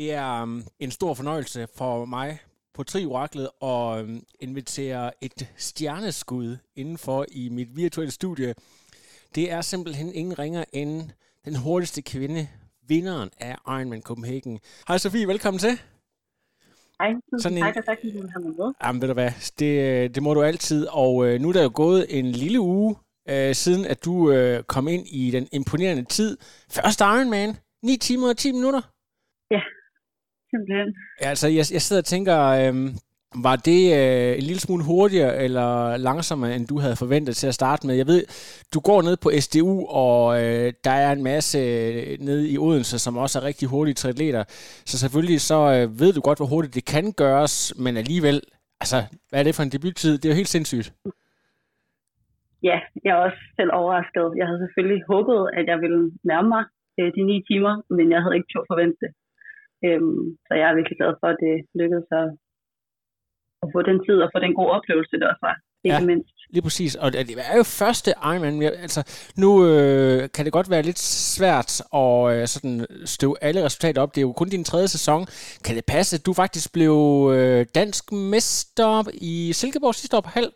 Det er um, en stor fornøjelse for mig på Trioraklet at um, invitere et stjerneskud indenfor i mit virtuelle studie. Det er simpelthen ingen ringer end den hurtigste kvinde, vinderen af Ironman Copenhagen. Hej Sofie, velkommen til. Hej, Sådan en- tak, og tak, fordi du har med. Jamen ved du hvad, det, det må du altid. Og øh, nu er der jo gået en lille uge, øh, siden at du øh, kom ind i den imponerende tid. Første Ironman, 9 timer og 10 minutter. Simpelthen. Ja, altså, jeg, jeg sidder og tænker, øh, var det øh, en lille smule hurtigere eller langsommere, end du havde forventet til at starte med? Jeg ved, du går ned på SDU, og øh, der er en masse øh, nede i Odense, som også er rigtig hurtige triatleter. Så selvfølgelig så øh, ved du godt, hvor hurtigt det kan gøres, men alligevel, altså, hvad er det for en debuttid? Det er jo helt sindssygt. Ja, jeg er også selv overrasket. Jeg havde selvfølgelig håbet, at jeg ville nærme mig øh, de ni timer, men jeg havde ikke turde forvente det. Øhm, så jeg er virkelig glad for, at det lykkedes at, at få den tid og få den gode oplevelse, det også var. Ikke Ja. mindst. Lige præcis, og det er jo første Ironman. Altså, nu øh, kan det godt være lidt svært at øh, sådan støve alle resultater op. Det er jo kun din tredje sæson. Kan det passe, at du faktisk blev øh, dansk mester i Silkeborg sidste år på halv?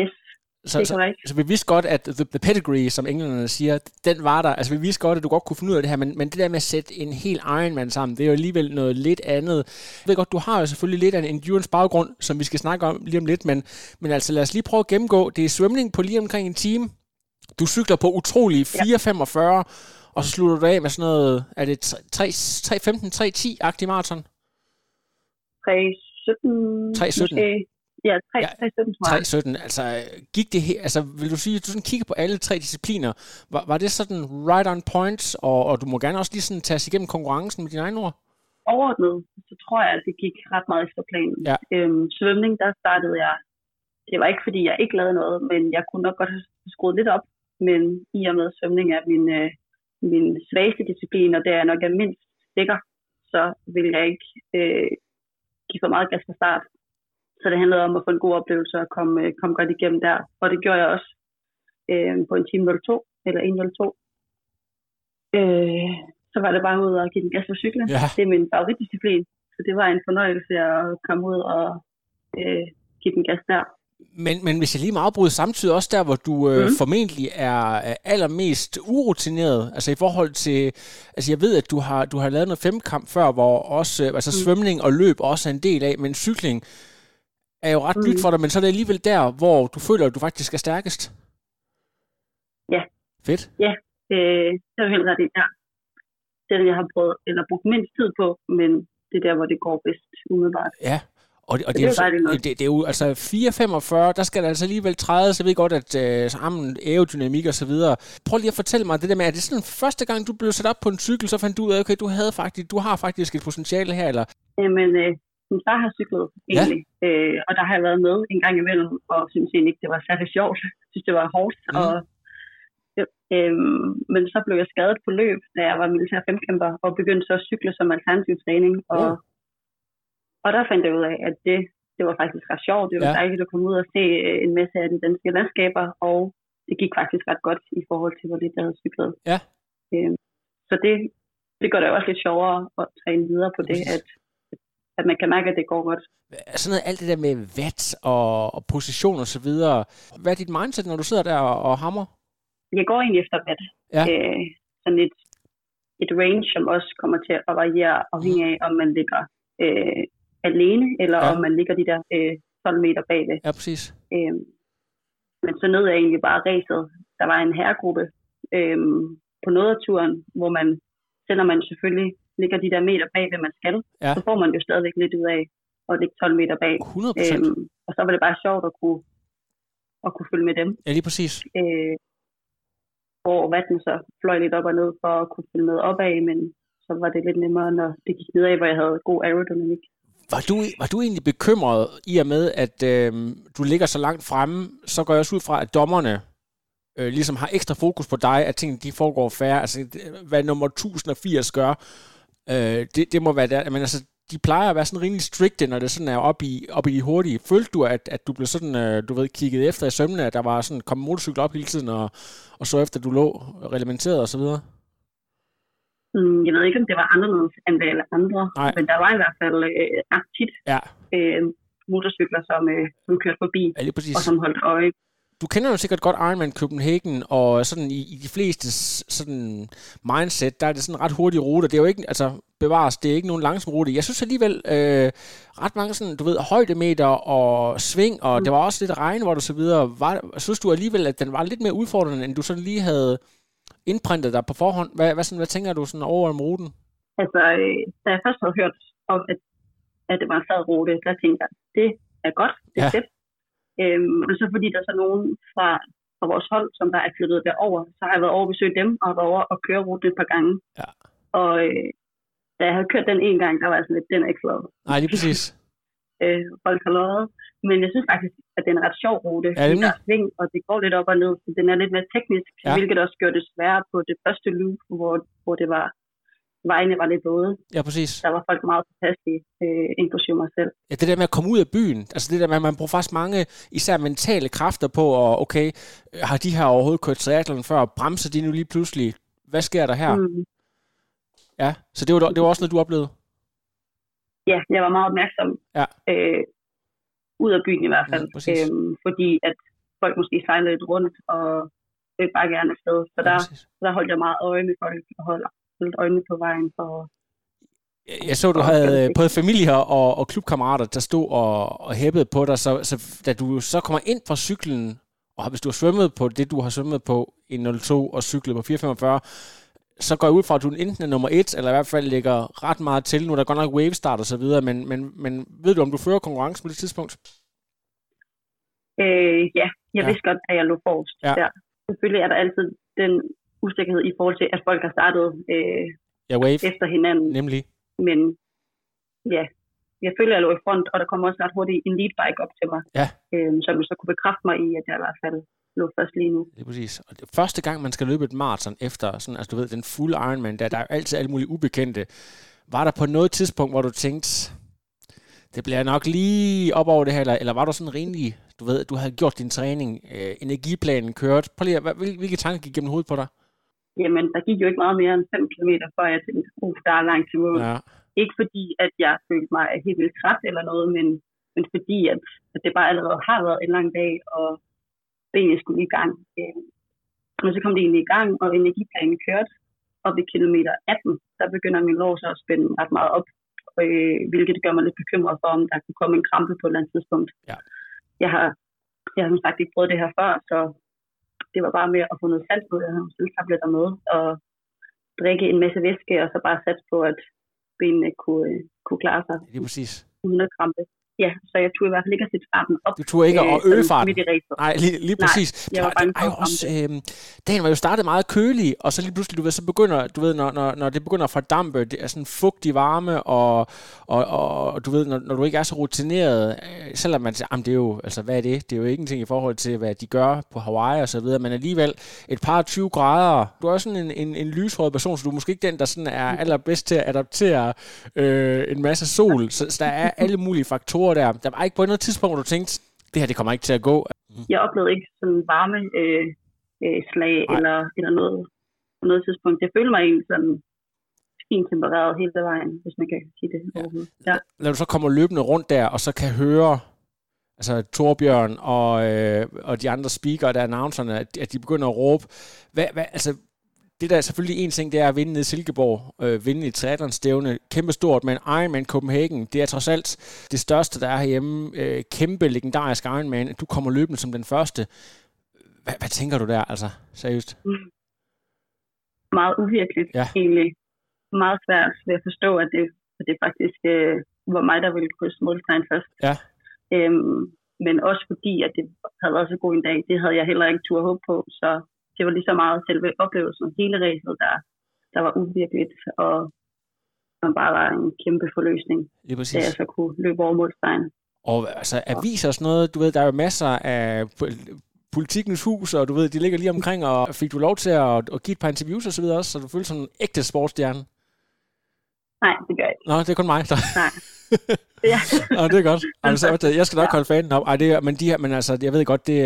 Yes, Så, det er så, så vi vidste godt, at the, the pedigree, som englænderne siger, den var der. Altså vi vidste godt, at du godt kunne finde ud af det her, men, men det der med at sætte en hel Ironman sammen, det er jo alligevel noget lidt andet. Jeg ved godt, du har jo selvfølgelig lidt af en endurance baggrund, som vi skal snakke om lige om lidt, men, men altså lad os lige prøve at gennemgå. Det er svømning på lige omkring en time. Du cykler på utrolige 4.45, og så slutter du af med sådan noget, er det 3.15, 3.10-agtig maraton? 3.17 3.17. Ja, 3, Ja, 3.17 tror jeg. 3.17, altså gik det he- altså vil du sige, at du sådan kigger på alle tre discipliner, var, var det sådan right on point, og, og du må gerne også lige sådan tage os igennem konkurrencen med dine egne ord? overordnet, så tror jeg, at det gik ret meget efter planen. Ja. Øhm, svømning, der startede jeg, det var ikke fordi, jeg ikke lavede noget, men jeg kunne nok godt have skruet lidt op, men i og med svømning er min, øh, min svageste disciplin, og det er nok er mindst sikker, så vil jeg ikke øh, give for meget gas fra start. Så det handlede om at få en god oplevelse og komme, øh, komme godt igennem der, og det gjorde jeg også øh, på en time 02, eller 1.02. Øh, så var det bare ud og give den gas på cyklen. Ja. Det er min favoritdisciplin, så det var en fornøjelse at komme ud og øh, give den gas der. Men, men hvis jeg lige må afbryde samtidig også der, hvor du øh, Mhm. formentlig er er allermest urutineret, altså i forhold til, altså jeg ved, at du har, du har lavet noget femkamp før, hvor også, øh, altså Mm. svømning og løb også er en del af, men cykling er jo ret nyt Mhm. for dig, men så er det alligevel der, hvor du føler, at du faktisk er stærkest. Ja. Fedt. Øh, det er helt ret ja. Det er det, jeg har prøvet, eller brugt mindst tid på, men det er der, hvor det går bedst umiddelbart. Ja, og, det- og Så det, er det er jo så, det, det er jo altså 4,45, der skal der altså alligevel trædes. Jeg ved godt, at øh, sammen aerodynamik og så videre. Prøv lige at fortælle mig det der med, er det sådan første gang, du blev sat op på en cykel, så fandt du ud af, okay, du, havde faktisk, du har faktisk et potentiale her, eller? Jamen, øh, min far har cyklet egentlig, ja. øh, og der har jeg været med en gang imellem, og synes egentlig ikke, det var særlig sjovt. Jeg synes, det var hårdt. Mm. Og, øh, men så blev jeg skadet på løb, da jeg var militær femkæmper, og begyndte så at cykle som alternativ træning. Og, Ja. og der fandt jeg ud af, at det, det var faktisk ret sjovt. Det var Ja. dejligt at komme ud og se øh, en masse af de danske landskaber, og det gik faktisk ret godt i forhold til, hvor lidt jeg havde cyklet. Ja. Øh, så det, det gør det også lidt sjovere at træne videre på det, at, at man kan mærke, at det går godt. Sådan noget, alt det der med watt og, og position og så videre. Hvad er dit mindset, når du sidder der og, og hammer? Jeg går egentlig efter vat. Ja. Øh, sådan et, et range, som også kommer til at variere afhængig af, om man ligger øh, alene, eller Ja. om man ligger de der øh, 12 meter bagved. Ja, præcis. Øh, men så nød jeg egentlig bare racet. Der var en herregruppe øh, på noget af turen, hvor man, selvom man selvfølgelig ligger de der meter bag, hvad man skal, Ja. så får man jo stadigvæk lidt ud af at ligge 12 meter bag. 100 procent. Øhm, og så var det bare sjovt at kunne, at kunne følge med dem. Ja, lige præcis. Øh, hvor vatten så fløj lidt op og ned for at kunne følge med opad, men så så var det lidt nemmere, når det gik nedad, hvor jeg havde god aerodynamik. Var du, var du egentlig bekymret i og med, at øh, du ligger så langt fremme, så går jeg også ud fra, at dommerne øh, ligesom har ekstra fokus på dig, at tingene de foregår færre. Altså, hvad nummer 1080 gør, øh, det, det må være der. Men altså, de plejer at være sådan rimelig strikte, når det sådan er op i, op i de hurtige. Følte du, at, at du blev sådan, øh, du ved, kigget efter i sømne, at der var sådan, kom motorcykler op hele tiden, og, og så efter du lå reglementeret og så videre? Mm, jeg ved ikke, om det var anderledes end det eller andre, Nej. men der var i hvert fald øh, ret tit Ja, øh, motorcykler, som, øh, som kørte forbi, ja og som holdt øje. Du kender jo sikkert godt Ironman Copenhagen, og sådan i, i de fleste sådan mindset, der er det sådan en ret hurtig rute. Det er jo ikke, altså bevares, det er ikke nogen langsom rute. Jeg synes alligevel, øh, ret mange sådan, du ved, højdemeter og sving, og mm. det var også lidt regn, hvor du så videre. Var, synes du alligevel, at den var lidt mere udfordrende, end du sådan lige havde indprintet dig på forhånd? Hvad, hvad, sådan, hvad tænker du sådan over om ruten? Altså, øh, da jeg først havde hørt om, at, at det var en flad rute, der tænkte jeg, det er godt, det er Ja. ja. fedt. Øhm, og så fordi der er så nogen fra, fra vores hold, som der er flyttet derover, så har jeg været over at besøge dem, og har været over og køre ruten et par gange. Ja. Og øh, da jeg havde kørt den en gang, der var jeg sådan lidt, den er ikke flad. Nej, lige præcis. øh, folk har lovet. Men jeg synes faktisk, at det er en ret sjov rute. Ja, der er sving, og det går lidt op og ned, så den er lidt mere teknisk, ja. hvilket også gjorde det sværere på det første loop, hvor, hvor det var, vejene var lidt våde. Ja, præcis. Der var folk meget tilpasselige, øh, inklusive mig selv. Ja, det der med at komme ud af byen, altså det der med, at man bruger faktisk mange, især mentale kræfter på, og okay, øh, har de her overhovedet kørt triathlon før, bremser de nu lige pludselig? Hvad sker der her? Mm. Ja, så det var, det var også noget, du oplevede? Ja, jeg var meget opmærksom. Ja. Øh, ud af byen i hvert fald. Ja, præcis. øhm, fordi at folk måske sejlede lidt rundt, og ville bare gerne afsted. Så Ja, der, præcis. der holdt jeg meget øje med folk, og holdt, holdt øjnene på vejen for Jeg- så, du havde øh, både familie og, og klubkammerater, der stod og, og hæppede på dig, så, så da du så kommer ind fra cyklen, og hvis du har svømmet på det, du har svømmet på i 02 og cyklet på 445, så går jeg ud fra, at du enten er nummer et, eller i hvert fald lægger ret meget til. Nu er der godt nok wavestart og så videre, men, men, men ved du, om du fører konkurrence på det tidspunkt? Øh, ja, jeg Ja. vidste godt, at jeg lå forrest ja. der. Selvfølgelig er der altid den usikkerhed i forhold til, at folk har startet øh, Ja, wave, efter hinanden. nemlig. Men ja, jeg føler, at jeg lå i front, og der kom også ret hurtigt en lead bike op til mig. Ja. Øh, som så kunne bekræfte mig i, at jeg i hvert fald lå først lige nu. Det er præcis. Og det, første gang, man skal løbe et maraton efter, sådan, altså du ved, den fulde Ironman, der, der er altid alle mulige ubekendte. Var der på noget tidspunkt, hvor du tænkte, det bliver nok lige op over det her, eller, eller var du sådan rimelig, du ved, du havde gjort din træning, øh, energiplanen kørt. Prøv lige, at- hvad, hvil- hvilke tanker gik gennem hovedet på dig? Jamen, der gik jo ikke meget mere end 5 km, før jeg tænkte, uh, der er langt til mål. Ja, Ikke fordi, at jeg følte mig helt vildt træt eller noget, men, men fordi, at, at det bare allerede har været en lang dag, og benene skulle i gang. Øh, Men så kom det egentlig i gang, og energiplanen kørte op i kilometer 18. Der begynder min lår så at spænde ret meget op, øh, hvilket gør mig lidt bekymret for, om der kunne komme en krampe på et eller andet tidspunkt. Ja. Jeg har, jeg har som sagt ikke prøvet det her før, så det var bare med at få noget salt på. Jeg havde nogle salttabletter med, og drikke en masse væske, og så bare satse på, at benene kunne, øh, kunne klare sig det er præcis. uden at krampe. Ja, så jeg turde i hvert fald ikke at sætte farten op. Du turde ikke at øh, øge sådan farten. Midt i racet. Nej, lige, lige Nej, præcis. jeg Det var bange for jo at også, øh, dagen var jo startet meget kølig, og så lige pludselig, du ved, så begynder, du ved, når, når, når det begynder at fordampe, det er sådan fugtig varme, og, og, og, du ved, når, når du ikke er så rutineret, øh, selvom man siger, jamen det er jo, altså hvad er det? Det er jo ingenting i forhold til, hvad de gør på Hawaii og så videre, men alligevel et par 20 grader, du er sådan en, en, en lyshåret person, så du er måske ikke den, der sådan er allerbedst til at adaptere øh, en masse sol, så, så der er alle mulige faktorer der. Der var ikke på noget tidspunkt, hvor du tænkte, det her, det kommer ikke til at gå. Jeg oplevede ikke sådan varme øh, øh, slag Nej. eller, eller noget på noget tidspunkt. Jeg følte mig egentlig sådan fint tempereret hele vejen, hvis man kan sige det overhovedet. Ja. når du så kommer løbende rundt der, og så kan høre, altså Torbjørn og, øh, og de andre speakere, der er announcerne, at, at de begynder at råbe. Hvad, hvad, altså, det der er selvfølgelig en ting, det er at vinde ned i Silkeborg, øh, vinde i triathlon-stævne, kæmpestort, men Ironman Copenhagen, det er trods alt det største, der er herhjemme, øh, kæmpe legendarisk Ironman, du kommer løbende som den første. Hvad, hvad tænker du der, altså, seriøst? Meget uvirkeligt Ja. egentlig. Meget svært ved at forstå, at det, at det faktisk øh, var mig, der ville krydse måltegn først. Ja. Øhm, men også fordi, at det havde været så god en dag, det havde jeg heller ikke tur håbe på, så det var lige så meget selve oplevelsen, hele racet, der, der var uvirkeligt, og som bare var en kæmpe forløsning, da præcis. jeg så kunne løbe over målstregen. Og altså, aviser og sådan noget, du ved, der er jo masser af po- politikens hus, og du ved, de ligger lige omkring, og fik du lov til at, at give et par interviews og så videre også, så du følte som en ægte sportsstjerne? Nej, det gør jeg ikke. Nå, det er kun mig, der... Nej. Ja. Nå, det er godt. Altså, jeg skal nok Ja. holde fanen op. Ej, det er, men, de her, men altså, jeg ved godt, det,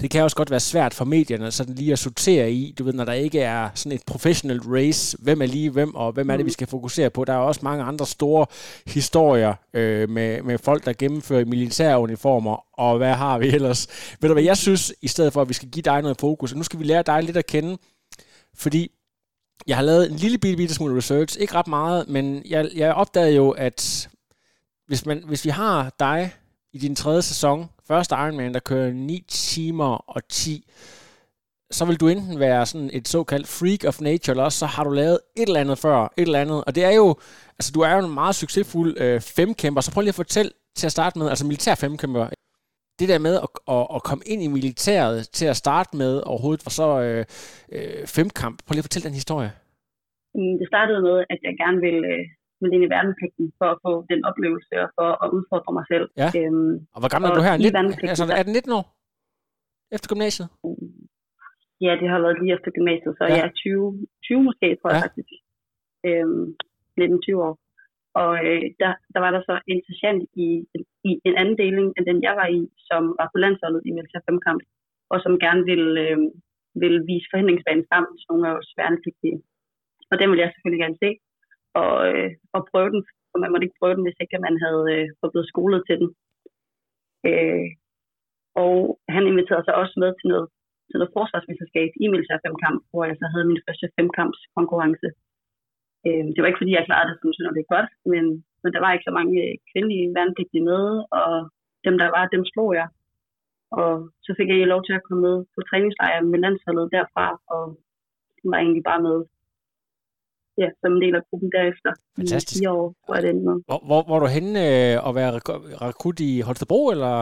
det kan også godt være svært for medierne sådan lige at sortere i, du ved, når der ikke er sådan et professional race, hvem er lige hvem, og hvem er det, vi skal fokusere på. Der er også mange andre store historier øh, med, med folk, der gennemfører militære uniformer, og hvad har vi ellers? Ved du hvad, jeg synes, i stedet for, at vi skal give dig noget fokus, og nu skal vi lære dig lidt at kende, fordi jeg har lavet en lille bitte, bitte smule research, ikke ret meget, men jeg, jeg opdagede jo, at hvis, man, hvis vi har dig i din tredje sæson, første Ironman, der kører 9 timer og 10, så vil du enten være sådan et såkaldt freak of nature, eller også så har du lavet et eller andet før, et eller andet. Og det er jo, altså du er jo en meget succesfuld øh, femkæmper, så prøv lige at fortælle til at starte med, altså militær femkæmper, det der med at, at, at komme ind i militæret til at starte med overhovedet, for så øh, øh, femkamp. Prøv lige at fortælle den historie. Mm, Det startede med, at jeg gerne ville, øh, ville ind i værnepligten for at få den oplevelse og for at udfordre mig selv. Ja. Øhm, Og hvor gammel er du her? i 19, værnepligten, altså, er det 19 år? Efter gymnasiet? ja, det har været lige efter gymnasiet, så Ja. jeg er 20, 20 måske, tror jeg Ja. faktisk. Øhm, 19-20 år. Og øh, der, der var der så en sergeant i, i en anden deling end den, jeg var i, som var på landsholdet i militær femkamp, og som gerne ville, øh, ville vise forhindringsbanen frem til nogle af os værnepligtige. Og den ville jeg selvfølgelig gerne se, og, øh, og prøve den, for man måtte ikke prøve den, hvis ikke man havde øh, fået blevet skolet til den. Øh, og han inviterede sig også med til noget, til noget forsvarsmesterskab i militær femkamp, hvor jeg så havde min første femkampskonkurrence. Øh, det var ikke fordi, jeg klarede det som synderligt godt, men, men der var ikke så mange øh, kvindelige værnepligtige med, og dem der var, dem slog jeg. Og så fik jeg lov til at komme med på træningslejr med landsholdet derfra, og var egentlig bare med ja, som en del af gruppen derefter. Fantastisk. I år, hvor det endte med. Hvor, hvor, er du henne øh, at være rekrut i Holstebro, eller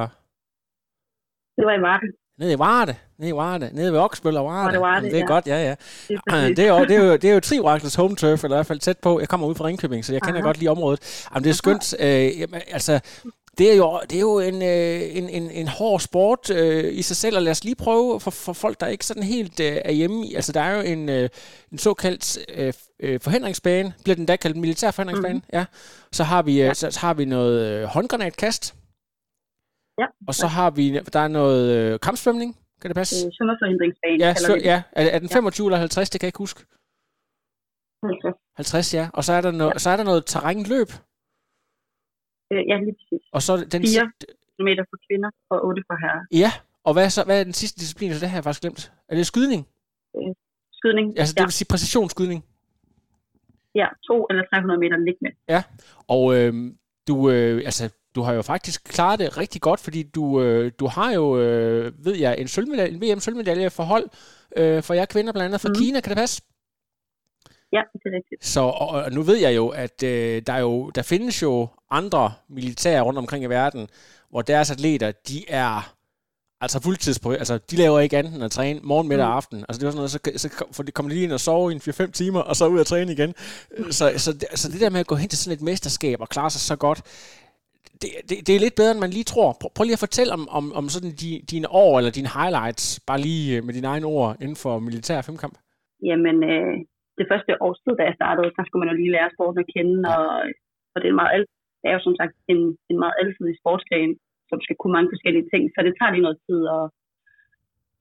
Det var i Varde. nede i Varde? Nede i Varde? Nede ved Oksbøl og Varde? Var det Varde, Jamen, det er ja. godt, ja, ja. Det er Ah. Det er jo, det er jo, det er jo Trioraklets home turf, eller i hvert fald tæt på. Jeg kommer ud fra Ringkøbing, så jeg kender Aha. godt lige området. Jamen, det er skønt. Øh, jamen, altså, det er jo, det er jo en, øh, en, en, en hård sport øh, i sig selv, og lad os lige prøve for, for folk, der ikke sådan helt øh, er hjemme i. Altså, der er jo en, øh, en såkaldt øh, øh, forhindringsbane, bliver den da kaldt militær forhindringsbane, mm. ja. Så har vi, øh, så, så har vi noget øh, håndgranatkast, Ja. og så har vi, der er noget øh, kampsvømning, kan det passe? Øh, Svømmerforhindringsbane, Ja, så, ja. Er, er den Ja. 25 eller 50, det kan jeg ikke huske. Altså, 50, ja. Og så er der, no, så er der noget terrænløb. Øh, ja, lige præcis. Og så den Fire. si- Meter for kvinder og 8 for herrer. Ja, og hvad er, så, hvad er den sidste disciplin? Så det har jeg faktisk glemt. Er det skydning? Skydning. Altså, det ja, vil sige præcisionsskydning. ja, to eller 300 meter liggende. Og øh, du, øh, altså, du har jo faktisk klaret det rigtig godt, fordi du, øh, du har jo, øh, ved jeg, en, sølvmedalje, en VM-sølvmedalje for hold øh, for jer kvinder, blandt andet fra mm. Kina. Kan det passe? Ja, det er rigtigt. Så og, og nu ved jeg jo, at øh, der, er jo, der findes jo andre militære rundt omkring i verden, hvor deres atleter, de er altså fuldtids på, altså de laver ikke andet end at træne morgen, middag og aften. Altså det var sådan noget, så, så for de kommer de lige ind og sove i en 4-5 timer, og så ud og træne igen. Så, så, det- så det der med at gå hen til sådan et mesterskab og klare sig så godt, det, det, det er lidt bedre, end man lige tror. Prøv, prøv lige at fortælle om, om, om sådan de, dine år, eller dine highlights, bare lige øh, med dine egne ord, inden for militær femkamp. Jamen, øh, det første års tid, da jeg startede, der skulle man jo lige lære sporten at kende, og, og det, er meget, det er jo som sagt en, en meget alsidig sportsgren, som skal kunne mange forskellige ting, så det tager lige noget tid at,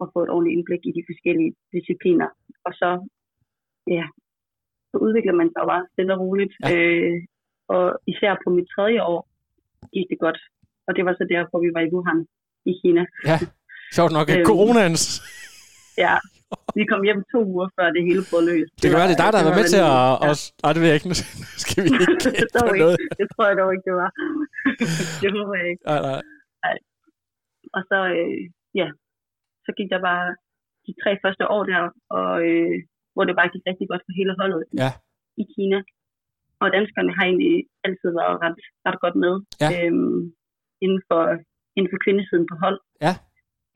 at få et ordentligt indblik i de forskellige discipliner. Og så, ja, så udvikler man sig jo bare stille og roligt. Ja. Øh, og især på mit tredje år gik det godt. Og det var så der, hvor vi var i Wuhan i Kina. Ja, sjovt nok. Øhm, Coronaens. Ja, vi kom hjem to uger før det hele brød løs. Det kan være, det er dig, der har været med til at... Ja. Os... Nej, det ved jeg ikke. Nu skal vi ikke på ikke. noget. Det tror jeg dog ikke, det var. det håber jeg ikke. Nej, nej. Og så, øh, ja, så gik der bare de tre første år der, og, øh, hvor det bare gik rigtig godt for hele holdet i, Ja. i Kina. Og danskerne har egentlig altid været ret, ret godt med Ja. øhm, inden, for, inden for kvindesiden på hold. Ja.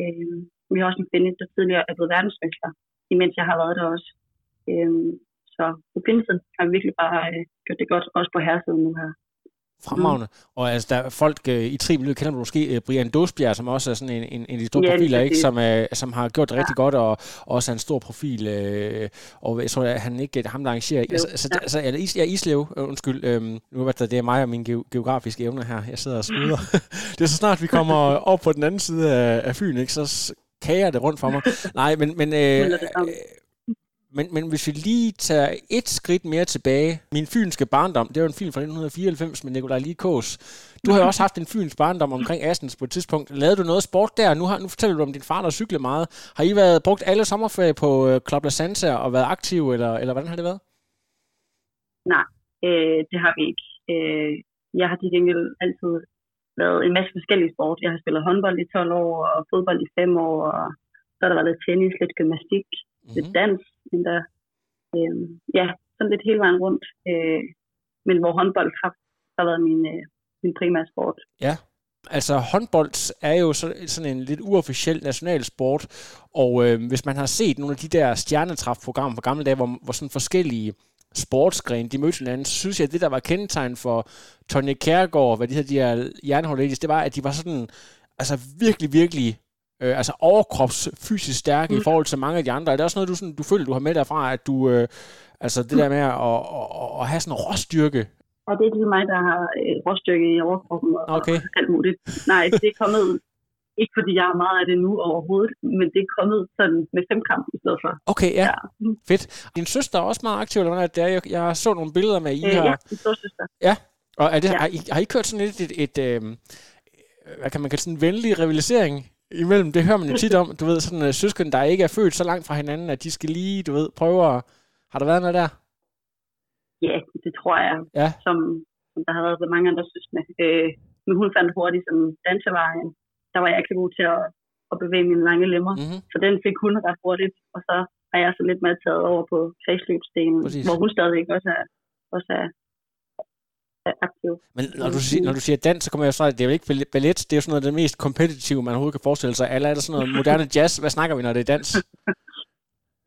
Øhm, vi har også en kvinde, der tidligere er blevet verdensmester, imens jeg har været der også. Øhm, så så på pindsiden har vi virkelig bare øh, gjort det godt, også på herresiden nu her. Fremragende. Mm. Og altså, der er folk øh, i tri kender du måske øh, Brian Dåsbjerg, som også er sådan en, en, en af de store Ja, profiler, ikke? Som, øh, som har gjort det rigtig godt, og, og også er en stor profil. Øh, og jeg tror, at han ikke ham, der arrangerer... Altså, altså, ja. altså, eller Is, ja, Islev, øh, undskyld. Øhm, nu er det, det er mig og mine ge- geografiske evner her. Jeg sidder og skyder. det er så snart, vi kommer op på den anden side af, af Fyn, ikke? så kager det rundt for mig. Nej, men... men øh, sammen. men, men hvis vi lige tager et skridt mere tilbage. Min fynske barndom, det var en film fra 1994 med Nikolaj Likås. Du har jo også haft en fynsk barndom omkring Assens på et tidspunkt. Lavede du noget sport der? Nu, har, nu fortæller du om din far, der cyklede meget. Har I været brugt alle sommerferie på øh, Club La Santa og været aktiv, eller, eller hvordan har det været? Nej, øh, det har vi ikke. Øh, jeg har til gengæld altid lavet en masse forskellige sport. Jeg har spillet håndbold i 12 år, og fodbold i 5 år, og så har der været lidt tennis, lidt gymnastik, mm-hmm. lidt dans endda. Øh, ja, sådan lidt hele vejen rundt. Øh, men hvor håndbold har, har været min, øh, min primære sport. Ja. Altså håndbold er jo så, sådan en lidt uofficiel national sport, og øh, hvis man har set nogle af de der stjernetræfprogrammer fra gamle dage, hvor, hvor sådan forskellige sportsgrene, de mødte hinanden, så synes jeg, at det, der var kendetegn for Tonje Kjærgaard, hvad de her, de her jernhård det var, at de var sådan, altså virkelig, virkelig øh, altså overkrops fysisk stærke mm. i forhold til mange af de andre. Er det også noget, du, sådan, du føler, du har med derfra, at du, øh, altså det der med at, at, at, at have sådan en råstyrke, Og det er ikke mig, der har øh, råstykke i overkroppen og, Okay. og alt muligt. Nej, det er kommet, ikke fordi jeg har meget af det nu overhovedet, men det er kommet sådan med fem kamp i stedet for. Okay, ja. Ja. Fedt. Din søster er også meget aktiv, eller er det? er? Jeg, jeg så nogle billeder med, I Øh, har... ja, min storsøster. Og er det, Ja. har, I, har I kørt sådan lidt et, et, et øh, hvad kan man kalde sådan en venlig rivalisering imellem? Det hører man jo tit om, du ved, sådan uh, søskende, der ikke er født så langt fra hinanden, at de skal lige, du ved, prøve at... Har der været noget der? Ja, det tror jeg, Ja. som, som der har været mange andre søskende. Øh, men hun fandt hurtigt sådan dansevejen. Der var jeg ikke så god til at, at bevæge mine lange lemmer. Mm-hmm. Så den fik hun ret hurtigt, og så har jeg så lidt med taget over på Præcis. hvor hun stadigvæk også er, også er, er aktiv. Men når du, siger, når du siger dans, så kommer jeg så det er jo ikke ballet- det er jo sådan noget af det mest competitive, man overhovedet kan forestille sig. Eller er der sådan noget moderne jazz? Hvad snakker vi, når det er dans?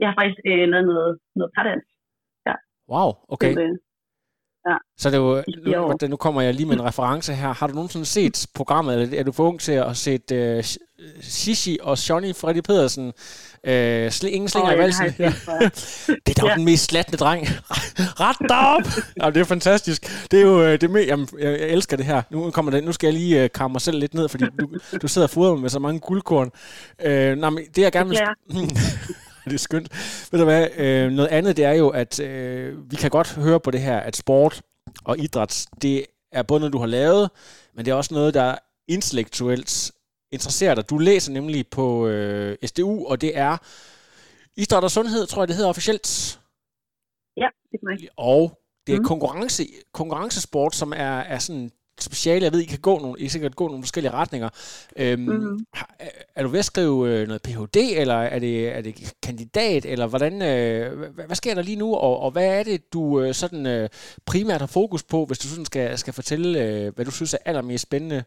Jeg har faktisk øh, lavet noget, noget pardans. Wow, okay. øh, Så det er jo, nu, nu kommer jeg lige med en reference her. Har du nogensinde set programmet, eller er du for ung til at set uh, Shishi og Johnny Freddy Pedersen, uh, sl- ingen slinger Åh, i ja, det valsen? jeg. Det er da Ja. den mest slatne dreng. Ret dig op! Jamen, det er fantastisk. Det er jo øh, det med, jamen, jeg, jeg, elsker det her. Nu, kommer det, nu skal jeg lige uh, kamme mig selv lidt ned, fordi du, du sidder og fodrer med så mange guldkorn. Uh, nej, men det jeg gerne vil... det er skønt. Ved du hvad, øh, noget andet det er jo, at øh, vi kan godt høre på det her, at sport og idræt, det er både noget, du har lavet, men det er også noget, der intellektuelt interesserer dig. Du læser nemlig på øh, SDU, og det er idræt og sundhed, tror jeg, det hedder officielt. Ja, det er korrekt. Og det er Mhm. konkurrence, konkurrencesport, som er, er sådan speciale. Jeg ved, I kan gå nogle, I sikkert gå nogle forskellige retninger. Øhm, har- er, er du ved at skrive øh, noget Ph.D., eller er det, er det kandidat, eller hvordan, øh, hvad, hvad sker der lige nu, og, og hvad er det, du øh, sådan øh, primært har fokus på, hvis du sådan skal, skal fortælle, øh, hvad du synes er allermest spændende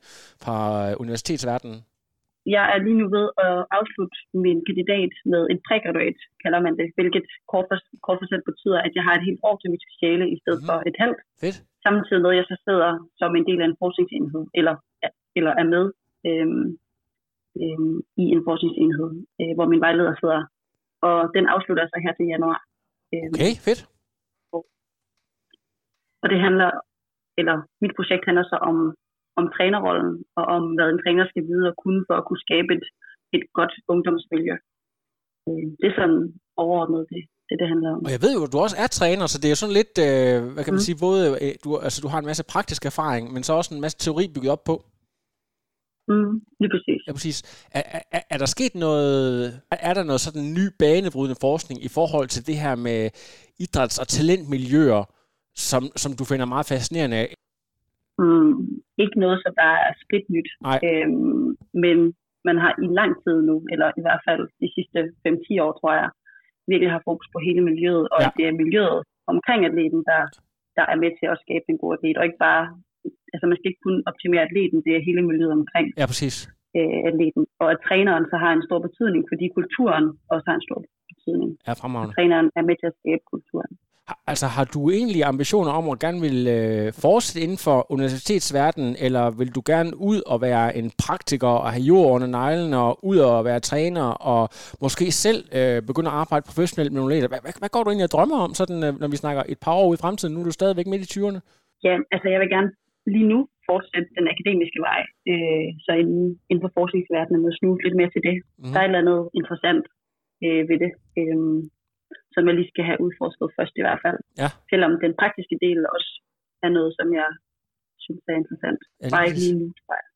fra øh, universitetsverdenen? Jeg er lige nu ved at afslutte min kandidat med en prægraduat, kalder man det, hvilket kort for, kort fortalt betyder, at jeg har et helt år til mit speciale i stedet mm. for et halvt. Fedt. Samtidig med, at jeg så sidder som en del af en forskningsenhed, eller, eller er med øhm, øhm, i en forskningsenhed, øh, hvor min vejleder sidder. Og den afslutter så her til januar. Øhm, Okay, fedt. Og det handler, eller mit projekt handler så om, om trænerrollen, og om hvad en træner skal vide og kunne for at kunne skabe et, et godt ungdomsmiljø. Øh, Det er sådan overordnet det, det, det handler om. Og jeg ved jo, at du også er træner, så det er jo sådan lidt, øh, hvad kan man Mm. sige, både, øh, du, altså, du har en masse praktisk erfaring, men så også en masse teori bygget op på. Mm, lige præcis. Ja, præcis. Er, er, er der sket noget, er, er der noget sådan ny banebrydende forskning i forhold til det her med idræts- og talentmiljøer, som, som du finder meget fascinerende af? Mm, ikke noget, som der er skridt nyt. Nej. Øhm, men man har i lang tid nu, eller i hvert fald de sidste 5-10 år, tror jeg, virkelig har fokus på hele miljøet, og Ja. at det er miljøet omkring atleten, der, der er med til at skabe en god atlet, og ikke bare, altså man skal ikke kun optimere atleten, det er hele miljøet omkring Ja, præcis. øh, atleten, og at træneren så har en stor betydning, fordi kulturen også har en stor betydning. Ja, fremragende. Træneren er med til at skabe kulturen. Altså har du egentlig ambitioner om at gerne vil øh, fortsætte inden for universitetsverdenen, eller vil du gerne ud og være en praktiker og have jord under neglen, og ud og være træner, og måske selv øh, begynde at arbejde professionelt med nogle? Hvad, hvad, hvad går du egentlig og drømmer om, sådan, øh, når vi snakker et par år i fremtiden? Nu er du stadigvæk midt i 20'erne. Ja, altså jeg vil gerne lige nu fortsætte den akademiske vej, øh, så inden, inden for forskningsverdenen og snuse lidt mere til det. Mm. Der er et eller andet interessant øh, ved det. Øh, som jeg lige skal have udforsket først i hvert fald. Ja. Selvom den praktiske del også er noget, som jeg synes er interessant. Ja, Bare ikke lige nu, tror jeg.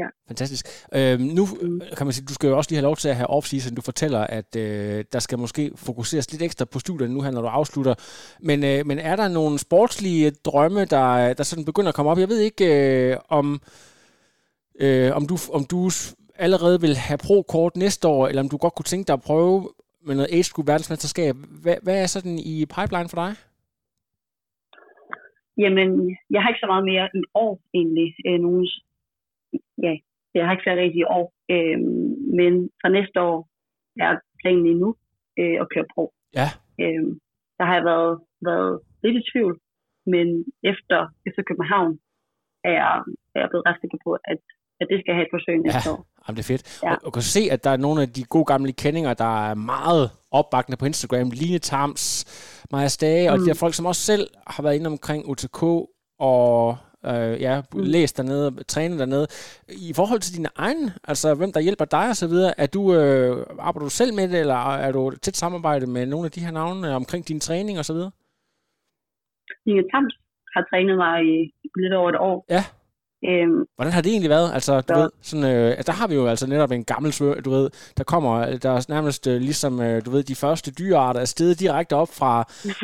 Ja. Fantastisk. Øhm, nu mm. kan man sige, du skal jo også lige have lov til at have off-season. Du fortæller, at øh, der skal måske fokuseres lidt ekstra på studierne nu her, når du afslutter. Men, øh, men er der nogle sportslige drømme, der, der sådan begynder at komme op? Jeg ved ikke, øh, om, øh, om, du, om du allerede vil have pro-kort næste år, eller om du godt kunne tænke dig at prøve med noget age group verdensmesterskab. Hvad, hvad er sådan i pipeline for dig? Jamen, jeg har ikke så meget mere i år egentlig. Øh, nogen, ja, jeg har ikke så rigtig i år. Øh, men fra næste år er planen endnu øh, at køre pro. Ja. Øh, der har jeg været, været lidt i tvivl, men efter, efter København er jeg, er jeg blevet ret sikker på, at, at det skal have et forsøg næste ja. år. Jamen, det er fedt. Ja. Og, og kan se, at der er nogle af de gode gamle kendinger, der er meget opbakkende på Instagram. Line Tams, Maja Stage, mm. og de der folk, som også selv har været inde omkring UTK og øh, ja, mm. læst dernede, trænet dernede. I forhold til dine egne, altså hvem der hjælper dig og så videre, er du, øh, arbejder du selv med det, eller er du tæt samarbejde med nogle af de her navne omkring din træning og så videre? Line Tams har trænet mig i lidt over et år. Ja. Øhm, Hvordan har det egentlig været? Altså, du ved, sådan, øh, der har vi jo altså netop en gammel svør, du ved, der kommer, der er nærmest øh, ligesom, øh, du ved, de første dyrearter er stedet direkte op fra,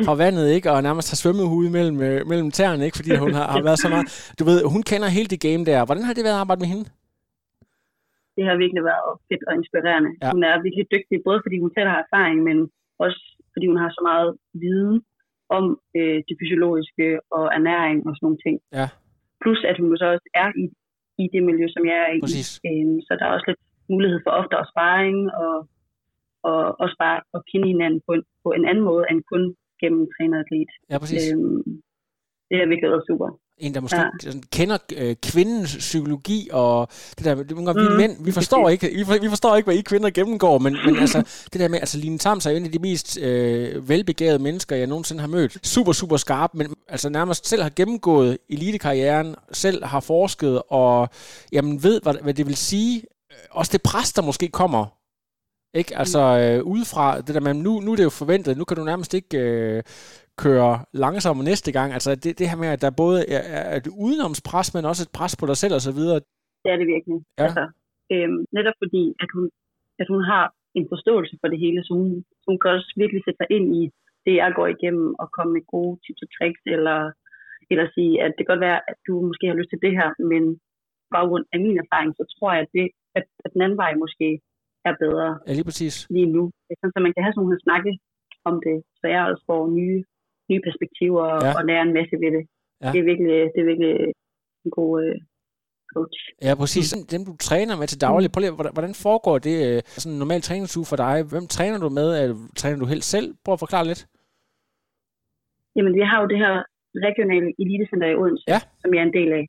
fra vandet, ikke? Og nærmest har svømmehude mellem, øh, mellem tæerne, ikke? Fordi hun har, har været så meget, du ved, hun kender hele det game der. Hvordan har det været at arbejde med hende? Det har virkelig været fedt og inspirerende. Ja. Hun er virkelig dygtig, både fordi hun selv har erfaring, men også fordi hun har så meget viden om øh, det fysiologiske og ernæring og sådan nogle ting. Ja. Plus at hun så også er i, i det miljø, som jeg er i. Præcis. Øhm, så der er også lidt mulighed for ofte at sparring og, og, og spare og kende hinanden på en, på en anden måde end kun gennem træner og Ja, præcis. Øhm, det har virkelig været super en, der måske ja. kender øh, kvindens psykologi, og det der, det, mm. vi mænd, vi forstår ikke, vi, for, vi forstår ikke, hvad I kvinder gennemgår, men, men altså, det der med, altså Line Tams er en af de mest øh, velbegavede mennesker, jeg nogensinde har mødt. Super, super skarp, men altså nærmest selv har gennemgået elitekarrieren, selv har forsket, og jamen ved, hvad, hvad det vil sige. Også det pres, der måske kommer ikke? Altså øh, udefra, det der med, nu, nu er det jo forventet, nu kan du nærmest ikke øh, køre langsommere næste gang. Altså det, det her med, at der både er, er et udenomspres, men også et pres på dig selv og så videre. Det er det virkelig. Ja. Altså, øhm, netop fordi, at hun, at hun har en forståelse for det hele, så hun, hun kan også virkelig sætte sig ind i det, jeg går igennem, og komme med gode tips og tricks, eller, eller sige, at det kan godt være, at du måske har lyst til det her, men baggrund af min erfaring, så tror jeg, at, det, at, at den anden vej måske er bedre ja, lige, præcis. lige nu. Sådan, så man kan have sådan nogle snakke om det, så jeg også får nye nye perspektiver ja. og lære en masse ved det. Ja. Det, er virkelig, det er virkelig en god øh, coach. Ja, præcis. Mm. Dem, du træner med til daglig, prøv lige, hvordan, foregår det? Øh, sådan en normal træningsuge for dig. Hvem træner du med? Træner du helt selv? Prøv at forklare lidt. Jamen, vi har jo det her regionale elitecenter i Odense, ja. som jeg er en del af,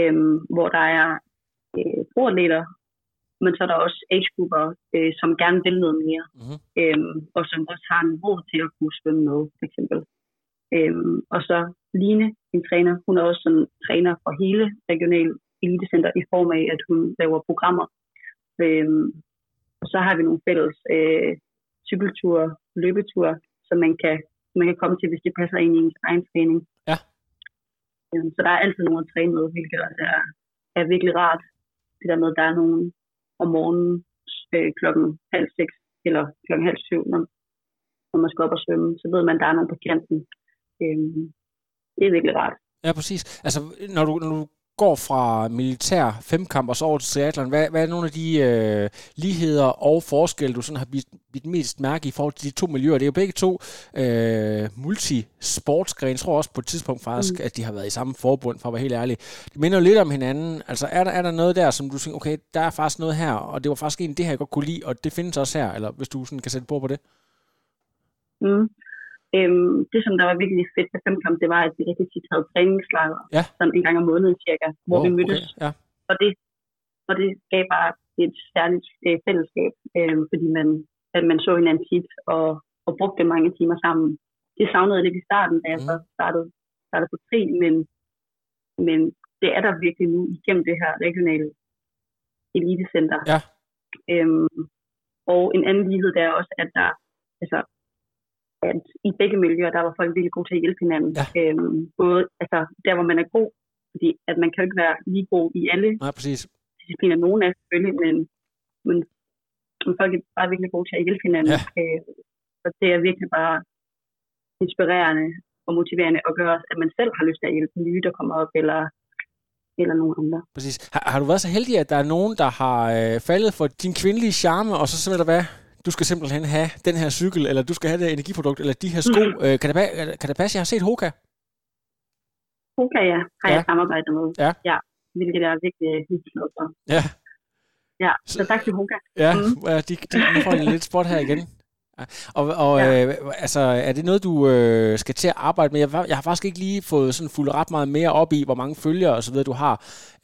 øhm, hvor der er øh, proatleter, men så er der også age-grupper, øh, som gerne vil noget mere, mm-hmm. øhm, og som også har en råd til at kunne svømme med, for eksempel. Øhm, og så Line, min træner, hun er også sådan træner for hele regional elitecenter i form af, at hun laver programmer. Øhm, og så har vi nogle fælles øh, cykelture, løbeture, som man kan, man kan komme til, hvis det passer ind i ens egen træning. Ja. Øhm, så der er altid nogen at træne med, hvilket er, er virkelig rart. Det der med, at der er nogen om morgenen øh, klokken halv seks eller klokken halv syv, når, når man skal op og svømme, så ved man, at der er nogen på kanten, Øhm, det er virkelig rart. Ja, præcis. Altså, når du, når du går fra militær femkamp og så over til triathlon, hvad, hvad er nogle af de øh, ligheder og forskelle, du sådan har bidt, bidt mest mærke i forhold til de to miljøer? Det er jo begge to øh, multisportsgrene. Jeg tror også på et tidspunkt faktisk, mm. at de har været i samme forbund, for at være helt ærlig. Det minder jo lidt om hinanden. Altså, er der, er der noget der, som du tænker, okay, der er faktisk noget her, og det var faktisk en det her, jeg godt kunne lide, og det findes også her, eller hvis du sådan kan sætte på på det? Mm. Øhm, det, som der var virkelig fedt ved femkamp, det var, at vi rigtig tit havde træningslejre, Ja. sådan en gang om måneden cirka, hvor Wow, vi mødtes. Okay. Ja. Og, det, og det gav bare et særligt øh, fællesskab, øh, fordi man, at man så hinanden tit og, og brugte mange timer sammen. Det savnede jeg lidt i starten, da jeg Mhm. så startede, startede på tri, men, men det er der virkelig nu igennem det her regionale elitecenter. Ja. Øhm, og en anden lighed, det er også, at der, altså, at i begge miljøer, der var folk virkelig gode til at hjælpe hinanden. Ja. Øhm, både altså, der, hvor man er god, fordi at man kan jo ikke være lige god i alle Nej, præcis. discipliner. Nogen er selvfølgelig, men, men, men folk er bare virkelig gode til at hjælpe hinanden. Ja. Øh, og det er virkelig bare inspirerende og motiverende at gøre, at man selv har lyst til at hjælpe nye, der kommer op, eller, eller nogen andre. præcis. Har, har du været så heldig, at der er nogen, der har øh, faldet for din kvindelige charme, og så simpelthen hvad? Du skal simpelthen have den her cykel, eller du skal have det her energiprodukt, eller de her sko. Øh, kan, det, kan det passe, jeg har set Hoka? Hoka, ja, har Ja. jeg samarbejdet med. Ja. ja hvilket er virkelig for. Ja. Ja, så tak til Hoka. Ja, mm. de, de, nu får jeg lidt spot her igen. Ja. Og, og Ja. øh, altså, er det noget, du øh, skal til at arbejde med? Jeg, jeg har faktisk ikke lige fået sådan fuldt ret meget mere op i, hvor mange følgere og så videre, du har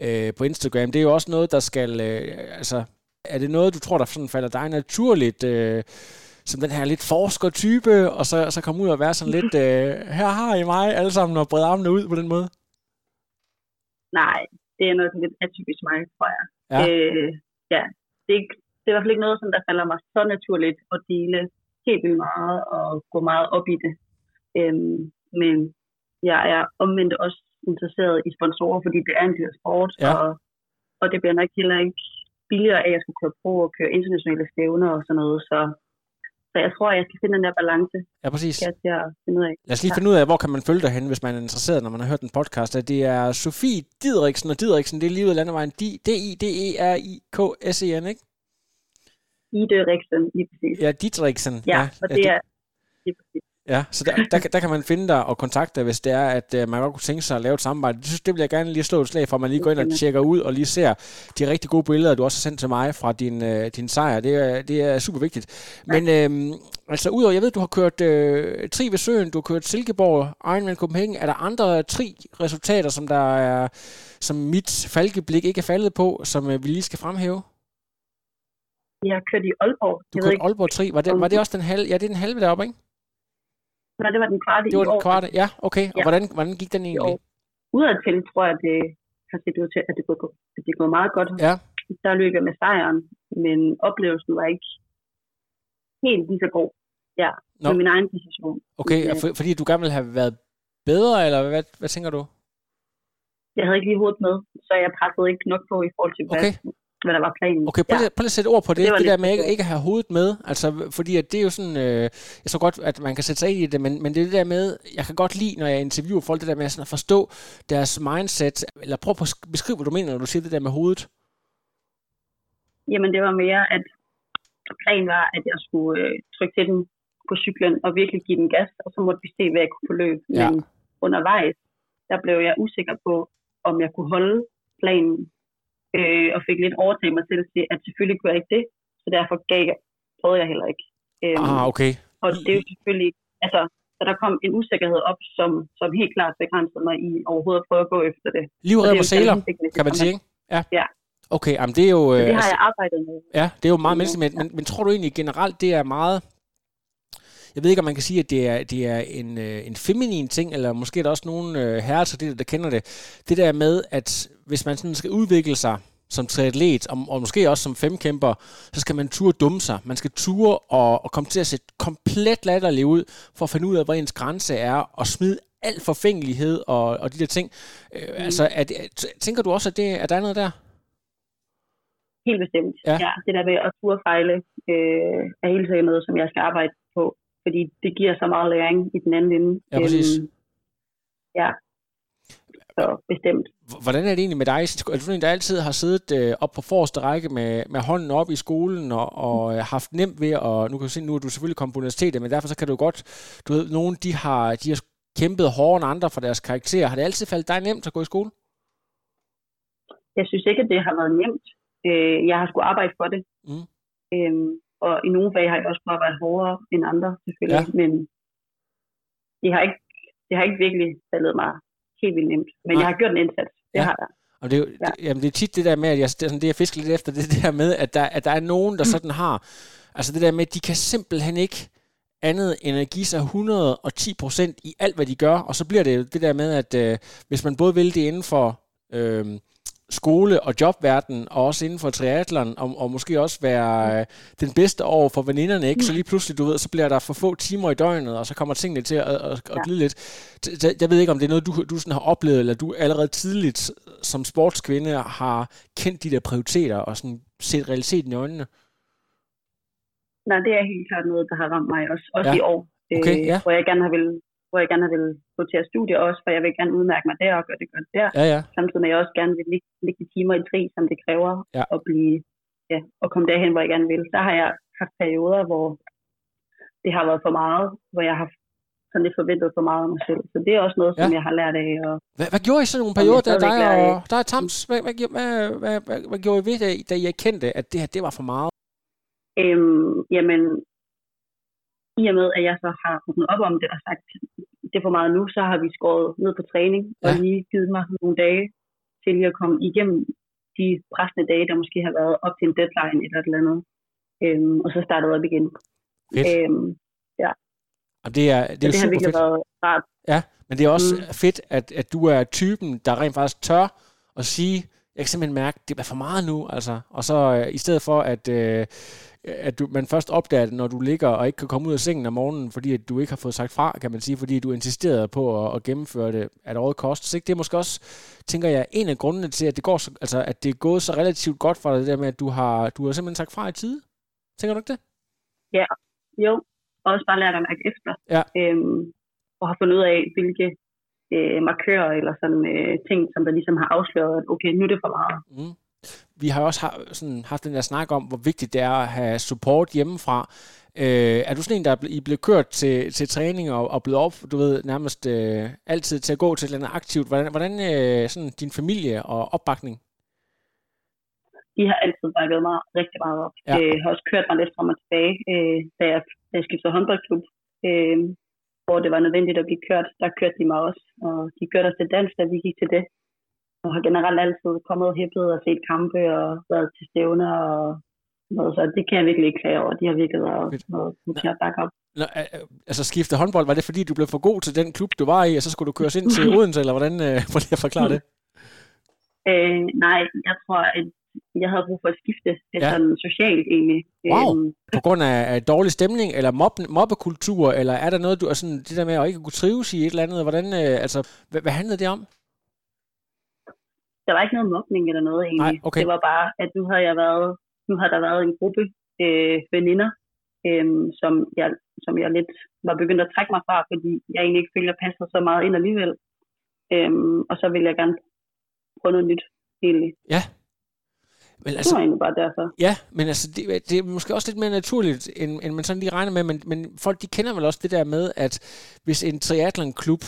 øh, på Instagram. Det er jo også noget, der skal... Øh, altså, er det noget, du tror, der sådan falder dig naturligt, øh, som den her lidt forsker-type, og så, så komme ud og være sådan lidt, øh, her har I mig alle sammen, og brede armene ud på den måde? Nej, det er noget lidt atypisk mig, tror jeg. Ja. Øh, ja. Det, er ikke, det er i hvert fald ikke noget, som der falder mig så naturligt at dele helt vildt meget og gå meget op i det. Øhm, men jeg er omvendt også interesseret i sponsorer, fordi det er en dyr sport, Ja. og, og det bliver nok heller ikke billigere af, at jeg skulle køre pro og køre internationale stævner og sådan noget. Så, så jeg tror, at jeg skal finde den der balance, Ja, præcis. skal jeg at finde ud af. Lad os lige finde ud af, hvor kan man følge dig hen, hvis man er interesseret, når man har hørt en podcast. Det er Sofie Didriksen, og Didriksen, det er af landevejen. D-I-D-E-R-I-K-S-E-N, ikke? Ide Riksen, lige præcis. Ja, Didriksen. Ja, og det er lige præcis. Ja, så der, der, kan- der kan man finde dig og kontakte dig, hvis det er, at uh, man godt kunne tænke sig at lave et samarbejde. Det, synes, det vil jeg gerne lige slå et slag for, at man lige går ind og tjekker ud og lige ser de rigtig gode billeder, du også har sendt til mig fra din, uh, din sejr. Det er, det er super vigtigt. Men øhm, altså udover, jeg ved, du har kørt øh, tri ved søen, du har kørt Silkeborg, Ironman Copenhagen. Er der andre tri resultater, som der er, som mit falkeblik ikke er faldet på, som øh, vi lige skal fremhæve? Jeg har kørt i Aalborg. Du kørte Aalborg tri. Var det, var det også den halve? Ja, det er den halve deroppe, ikke? Nej, det var den kvarte Det var den kvarte. Ja, okay. Og Ja. hvordan, hvordan gik den egentlig? Udadtil tror jeg, det har set ud til, at det går, at det går meget godt. Ja. Der løb jeg med sejren, men oplevelsen var ikke helt lige så god. Ja, Nå. med min egen position. Okay, Men, og for, fordi du gerne ville have været bedre, eller hvad, hvad tænker du? Jeg havde ikke lige hovedet med, så jeg pressede ikke nok på i forhold til, hvad, Okay. Hvad der var planen. Okay, prøv, ja. ja. prøv lige at sætte ord på det, Det det, der med ikke, ikke at have hovedet med. Altså, fordi at det er jo sådan, øh, jeg så godt, at man kan sætte sig ind i det, men, men det er det der med, jeg kan godt lide, når jeg interviewer folk, det der med sådan at forstå deres mindset, eller prøv at beskrive, hvad du mener, når du siger det der med hovedet. Jamen, det var mere, at planen var, at jeg skulle øh, trykke til den på cyklen og virkelig give den gas, og så måtte vi se, hvad jeg kunne få løb. Ja. Men undervejs, der blev jeg usikker på, om jeg kunne holde planen, øh, og fik lidt overtaget mig til at sige, at selvfølgelig kunne jeg ikke det, så derfor gav jeg, prøvede jeg heller ikke. Øhm, Ah, okay. Og det er jo selvfølgelig, altså, så der kom en usikkerhed op, som, som helt klart begrænsede mig i overhovedet at prøve at gå efter det. Liv er redder jo sæler, kan man sige, ikke? Ja. Ja. Okay, jamen det er jo... Så Øh, det har altså, jeg arbejdet med. Ja, det er jo meget menneskeligt, men, men, men tror du egentlig generelt, det er meget... Jeg ved ikke, om man kan sige, at det er, det er en, øh, en feminin ting, eller måske er der også nogle øh, herrer til det, der kender det. Det der med, at hvis man sådan skal udvikle sig som triatlet, og, og måske også som femkæmper, så skal man turde dumme sig. Man skal ture og, og komme til at se komplet latterlig ud, for at finde ud af, hvor ens grænse er, og smide al forfængelighed og, og de der ting. Øh, mm. Altså, er det, tænker du også, at, det, at der er noget der? Helt bestemt. Ja. Ja. ja det der med at turde fejle øh, er helt sikkert noget, som jeg skal arbejde på, fordi det giver så meget læring i den anden ende. Ja, præcis. Øhm, ja, så bestemt. Hvordan er det egentlig med dig? Er du en, der altid har siddet øh, op på forreste række med, med hånden op i skolen og, og øh, haft nemt ved at... Nu kan du se, nu er du selvfølgelig kommet på universitetet, men derfor så kan du godt... Du ved, nogen de har, de har kæmpet hårdere end andre for deres karakter. Har det altid faldet dig nemt at gå i skole? Jeg synes ikke, at det har været nemt. Øh, jeg har skulle arbejde for det. Mm. Øhm, og i nogle fag har jeg også skulle arbejde hårdere end andre, selvfølgelig. Ja. Men, det har ikke, det har ikke virkelig faldet mig helt vildt nemt. Men Nej. jeg har gjort en indsats. Det Ja. har jeg. Og det er, jo, Ja. det, jamen det er tit det der med, at jeg, det sådan det, jeg fisker lidt efter, det der med, at der, at der er nogen, der sådan har, altså det der med, at de kan simpelthen ikke andet end at give sig 110% i alt, hvad de gør, og så bliver det jo det der med, at øh, hvis man både vil det inden for øh, skole- og jobverden, og også inden for triathlon, og, og måske også være øh, den bedste over for veninderne, ikke? så lige pludselig, du ved, så bliver der for få timer i døgnet, og så kommer tingene til at, at, at glide lidt. Jeg ved ikke, om det er noget, du, du sådan har oplevet, eller du allerede tidligt som sportskvinde har kendt de der prioriteter, og sådan set realiteten i øjnene. Nej, det er helt klart noget, der har ramt mig også, også Ja. i år. Okay, øh, ja. Hvor jeg gerne har vil hvor jeg gerne har vil til studie også, for jeg vil gerne udmærke mig der og gøre det godt der. Ja, ja. Samtidig med, at jeg også gerne vil ligge, ligge de timer i tri, som det kræver Ja. at blive, ja, at komme derhen, hvor jeg gerne vil. Så har jeg haft perioder, hvor det har været for meget, hvor jeg har sådan lidt forventet for meget af mig selv. Så det er også noget, som Ja. jeg har lært af. Og Hvad, hvad gjorde I sådan nogle perioder, der dig og der er Tams? Hvad, hvad, gjorde- hvad, hvad, hvad, hvad gjorde I ved det, da I erkendte, at det her, det var for meget? Øhm, jamen, i og med, at jeg så har åbnet op om det og sagt, det er for meget nu, så har vi skåret ned på træning og Ja. lige givet mig nogle dage til lige at komme igennem de pressende dage, der måske har været op til en deadline eller et eller andet. Øhm, og så startet op igen. Fedt. Øhm, Jamen, det er, det er jo det super fedt. været rart. Ja, men det er også Mm. fedt, at, at du er typen, der rent faktisk tør at sige, jeg kan simpelthen mærke, det er for meget nu, altså. Og så øh, i stedet for, at, øh, at du, man først opdager det, når du ligger og ikke kan komme ud af sengen om morgenen, fordi at du ikke har fået sagt fra, kan man sige, fordi du insisterede på at, at gennemføre det at året kost. Så ikke? det er måske også, tænker jeg, en af grundene til, at det, går så, altså, at det er gået så relativt godt for dig, det der med, at du har, du har simpelthen sagt fra i tide. Tænker du ikke det? Jo, og også bare lært at mærke efter. Ja. Øhm, og har fundet ud af, hvilke øh, markører eller sådan øh, ting, som der ligesom har afsløret, at okay, nu er det for meget. Mm. Vi har også har, sådan, haft den der snak om, hvor vigtigt det er at have support hjemmefra. Øh, er du sådan en, der er blevet kørt til, til træning og, og blevet op, du ved, nærmest øh, altid til at gå til et eller andet aktivt? Hvordan, hvordan øh, sådan din familie og opbakning? de har altid bakket mig rigtig meget op. Ja. Øh, har også kørt mig lidt frem og tilbage, øh, da, jeg, da jeg skiftede håndboldklub, øh, hvor det var nødvendigt at blive kørt. Der kørte de mig også, og de kørte os til dans, da vi gik til det. Og har generelt altid kommet og hæppet og set kampe og været til stævner og noget, så det kan jeg virkelig ikke klage over. De har virkelig været noget til at bakke op. Nå, altså skifte håndbold, var det fordi, du blev for god til den klub, du var i, og så skulle du køres ind til Odense, eller hvordan øh, får jeg forklare det? Øh, nej, jeg tror, at jeg havde brug for at skifte Ja. sådan socialt egentlig. Wow. Øhm, På grund af, af dårlig stemning, eller mob, mobbekultur, eller er der noget, du er sådan, det der med at ikke kunne trives i et eller andet, hvordan, øh, altså, hvad, hvad handlede det om? der var ikke noget mobning eller noget egentlig. Nej, okay. Det var bare, at nu havde jeg været, nu havde der været en gruppe øh, veninder, øh, som, jeg, som jeg lidt var begyndt at trække mig fra, fordi jeg egentlig ikke følte, at jeg passede så meget ind alligevel. Øh, og så ville jeg gerne prøve noget nyt, egentlig. Ja. Men Det altså, var egentlig bare derfor. Ja, men altså, det, det er måske også lidt mere naturligt, end, end man sådan lige regner med, men, men folk de kender vel også det der med, at hvis en triathlon-klub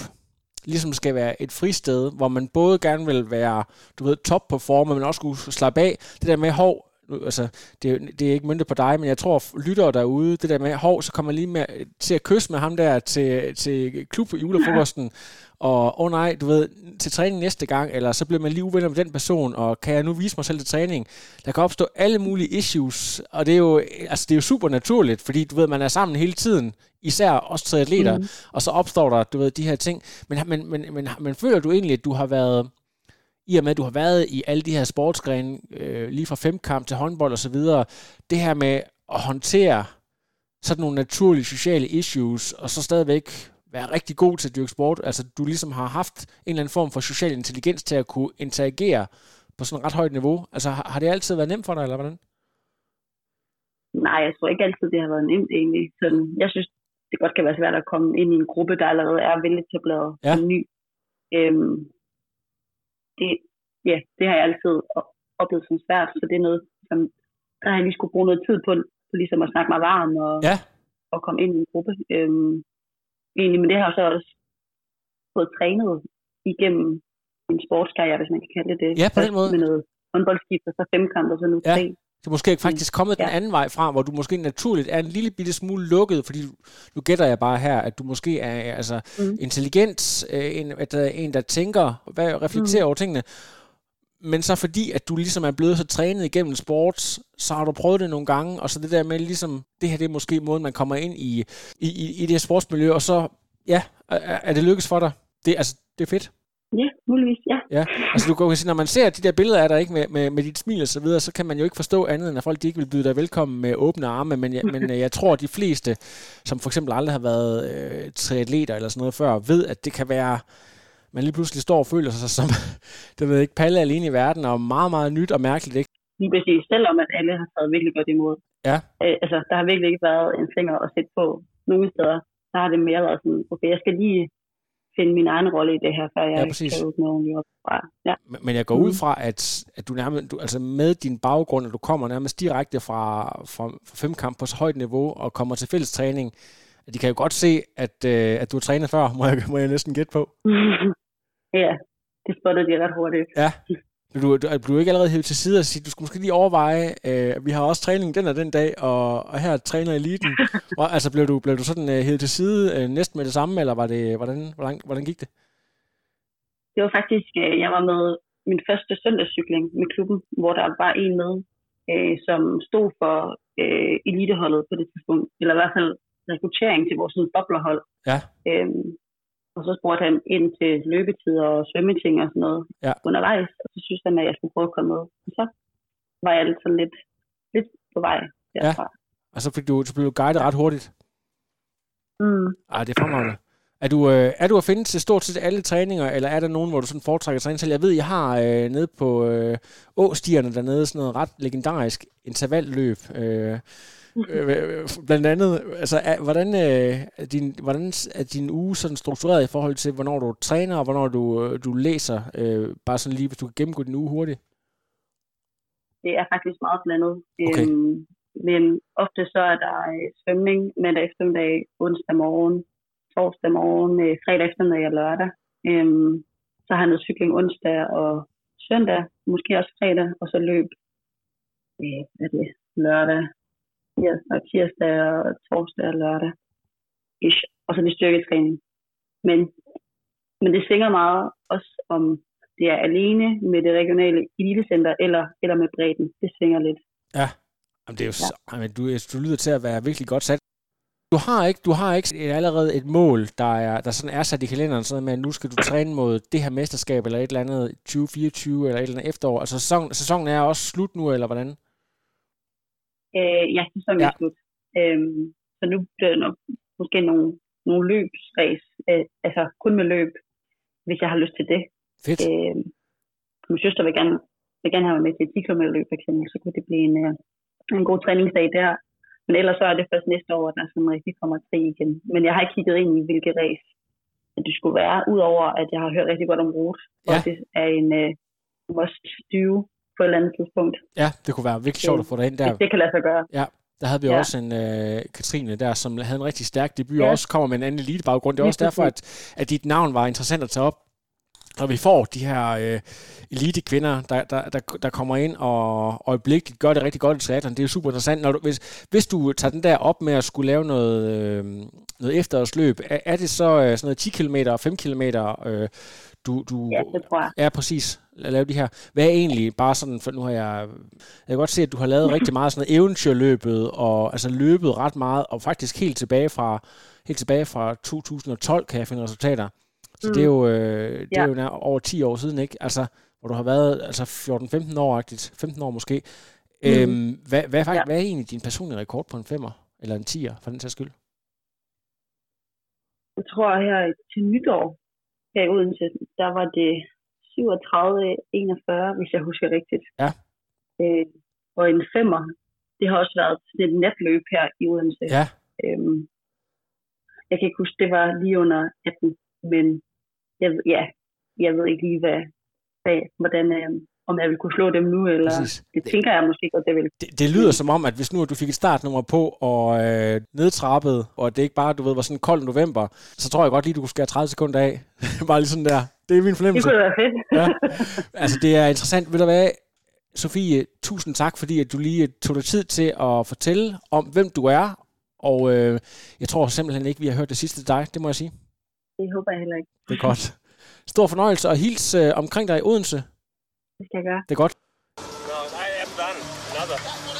ligesom skal være et fristed, hvor man både gerne vil være, du ved, top performer, men også kunne slappe af, det der med, hov, nu, altså, det, er, det er ikke myndet på dig, men jeg tror, lyttere derude, det der med, hov, så kommer man lige med, til at kysse med ham der til, til klub julefrokosten, og åh oh nej, du ved, til træning næste gang, eller så bliver man lige uvenner med den person, og kan jeg nu vise mig selv til træning? Der kan opstå alle mulige issues, og det er jo, altså, det er jo super naturligt, fordi du ved, man er sammen hele tiden, især også triatleter, mm. og så opstår der, du ved, de her ting. Men, men, men, men, men føler du egentlig, at du har været, i og med at du har været i alle de her sportsgrene, øh, lige fra femkamp til håndbold og så videre, det her med at håndtere sådan nogle naturlige sociale issues, og så stadigvæk være rigtig god til at dyrke sport, altså du ligesom har haft en eller anden form for social intelligens til at kunne interagere på sådan et ret højt niveau. Altså har, har det altid været nemt for dig, eller hvordan? Nej, jeg tror ikke altid, det har været nemt egentlig. Sådan, jeg synes, det godt kan være svært at komme ind i en gruppe, der allerede er veletableret Ja. ja. ny. Øhm, det, ja, det har jeg altid oplevet som svært, så det er noget, som der har jeg lige skulle bruge noget tid på, på ligesom at snakke mig varm og, Ja. og komme ind i en gruppe. Øhm, egentlig, men det har jeg så også fået trænet igennem en sportskarriere, hvis man kan kalde det det. Ja, på den måde. Med noget håndboldskift, og så femkamp, og så nu Ja. tre. Det er måske faktisk kommet ja. den anden vej fra, hvor du måske naturligt er en lille bitte smule lukket, fordi nu gætter jeg bare her, at du måske er altså, mm. intelligent, øh, en, at, en, der tænker, hvad reflekterer mm. over tingene, men så fordi, at du ligesom er blevet så trænet igennem sport, så har du prøvet det nogle gange, og så det der med ligesom, det her det er måske måden, man kommer ind i, i, i, i det her sportsmiljø, og så, ja, er, er det lykkes for dig? Det, altså, det er fedt. Ja, muligvis, ja. ja. Altså du kan sige, når man ser de der billeder af dig ikke, med, med, med dit smil og så videre, så kan man jo ikke forstå andet, end at folk de ikke vil byde dig velkommen med åbne arme, men jeg, men øh, jeg tror, at de fleste, som for eksempel aldrig har været øh, triatleter eller sådan noget før, ved, at det kan være, man lige pludselig står og føler sig som, det ved ikke, palle alene i verden, og meget, meget nyt og mærkeligt, ikke? Lige præcis, selvom at alle har taget virkelig godt imod. Ja. Øh, altså, der har virkelig ikke været en finger at sætte på nogle steder. Der har det mere været sådan, okay, jeg skal lige finde min egen rolle i det her, før jeg ja, præcis. kan åbne ordentligt op. Ja. Men jeg går ud fra, at, at du nærmest, du, altså med din baggrund, at du kommer nærmest direkte fra, fra, fra femkamp på så højt niveau og kommer til fælles træning, de kan jo godt se, at, øh, at du har trænet før, må jeg, må jeg næsten gætte på. ja, det spotter de ret hurtigt. Ja. Du, du, du er ikke allerede hævet til side og sige, du skulle måske lige overveje, øh, vi har også træning den og den dag, og, og her træner eliten. og, altså, blev du, blev du sådan øh, hævet til side øh, næsten med det samme, eller var det, hvordan, hvordan, hvordan gik det? Det var faktisk, øh, jeg var med min første søndagscykling med klubben, hvor der var en med, øh, som stod for øh, eliteholdet på det tidspunkt, eller i hvert fald rekruttering til vores boblerhold. Ja. Øhm, og så spurgte han ind til løbetid og svømmeting og sådan noget ja. undervejs. Og så synes han, at jeg skulle prøve at komme med. Og så var jeg lidt sådan lidt, lidt på vej derfra. Ja. Og så, fik du, så blev du guidet ret hurtigt? Mm. Ej, det er fremragende. Er du, øh, er du at finde til stort set alle træninger, eller er der nogen, hvor du sådan foretrækker træning til? Jeg ved, jeg har øh, nede på øh, Åstierne dernede sådan noget ret legendarisk intervalløb. Øh, øh, blandt andet, altså, er, hvordan, øh, er din, hvordan er din uge sådan struktureret i forhold til, hvornår du træner, og hvornår du, øh, du læser? Øh, bare sådan lige, hvis du kan gennemgå din uge hurtigt. Det er faktisk meget blandet. Okay. Øhm, men ofte så er der øh, svømning mandag eftermiddag, onsdag morgen, torsdag morgen, øh, fredag eftermiddag og lørdag. Øhm, så har jeg noget cykling onsdag og søndag, måske også fredag, og så løb øh, hvad er det, lørdag, tirsdag, tirsdag og torsdag og lørdag. Ish. Og så det styrketræning. Men, men det svinger meget også om det er alene med det regionale elitecenter eller, eller med bredden. Det svinger lidt. Ja, Jamen, det er jo, ja. jamen, du, du lyder til at være virkelig godt sat. Du har ikke, du har ikke et, allerede et mål, der, er, der sådan er sat i kalenderen, sådan med, at nu skal du træne mod det her mesterskab, eller et eller andet 2024, eller et eller andet efterår. Altså sæson, sæsonen er også slut nu, eller hvordan? Øh, ja, sæsonen ja. er slut. Øhm, så nu bliver det nok måske nogle, nogle løbsræs, øh, altså kun med løb, hvis jeg har lyst til det. Fedt. Øh, min søster vil gerne, vil gerne have mig med til 10 km løb, for eksempel, så kunne det blive en, øh, en god træningsdag der. Men ellers så er det først næste år, at der sådan rigtig kommer tre igen. Men jeg har ikke kigget ind i, hvilket race det skulle være, udover at jeg har hørt rigtig godt om rute, ja. og det er en uh, must do på et eller andet tidspunkt. Ja, det kunne være virkelig sjovt at få dig ind der. Hvis det kan lade sig gøre. Ja, der havde vi ja. også en uh, Katrine der, som havde en rigtig stærk debut, ja. og også kommer med en anden elite baggrund. Det er også derfor, at, at dit navn var interessant at tage op når vi får de her øh, elite kvinder, der, der, der, der kommer ind og øjeblikkeligt gør det rigtig godt i triathlon, det er super interessant. Når du, hvis, hvis du tager den der op med at skulle lave noget, øh, noget efterårsløb, er, er det så øh, sådan noget 10 km og 5 km, øh, du, du ja, det tror jeg. Ja, præcis. At lave de her. Hvad er egentlig, bare sådan, for nu har jeg, jeg kan godt se, at du har lavet rigtig meget sådan noget eventyrløbet, og altså løbet ret meget, og faktisk helt tilbage fra, helt tilbage fra 2012 kan jeg finde resultater. Så mm. det er jo, øh, det ja. er jo nær, over 10 år siden, ikke? Altså, hvor du har været altså 14-15 år, 15 år måske. Mm. Øhm, hvad, hvad, hvad, ja. hvad er egentlig din personlige rekord på en femmer? Eller en tier, for den sags skyld? Jeg tror her til nytår her i Odense, der var det 37-41, hvis jeg husker rigtigt. Ja. Øh, og en femmer, det har også været sådan et netløb her i Odense. Ja. Øhm, jeg kan ikke huske, det var lige under 18, men jeg, ja, jeg ved ikke lige, hvad, hvad hvordan, øh, om jeg vil kunne slå dem nu, eller Præcis. det tænker jeg måske godt, det vil. Det, det lyder som om, at hvis nu du fik et startnummer på og øh, nedtrappet, og det ikke bare, du ved, var sådan en kold november, så tror jeg godt lige, du kunne skære 30 sekunder af. bare lige sådan der. Det er min fornemmelse. Det kunne være fedt. ja. Altså, det er interessant. Ved du hvad, Sofie, tusind tak, fordi at du lige tog dig tid til at fortælle om, hvem du er. Og øh, jeg tror simpelthen ikke, vi har hørt det sidste af dig, det må jeg sige. Det håber jeg heller ikke. Det er godt. Stor fornøjelse, og hils øh, omkring dig i Odense. Det skal jeg gøre. Det er godt. No, I am done. Another.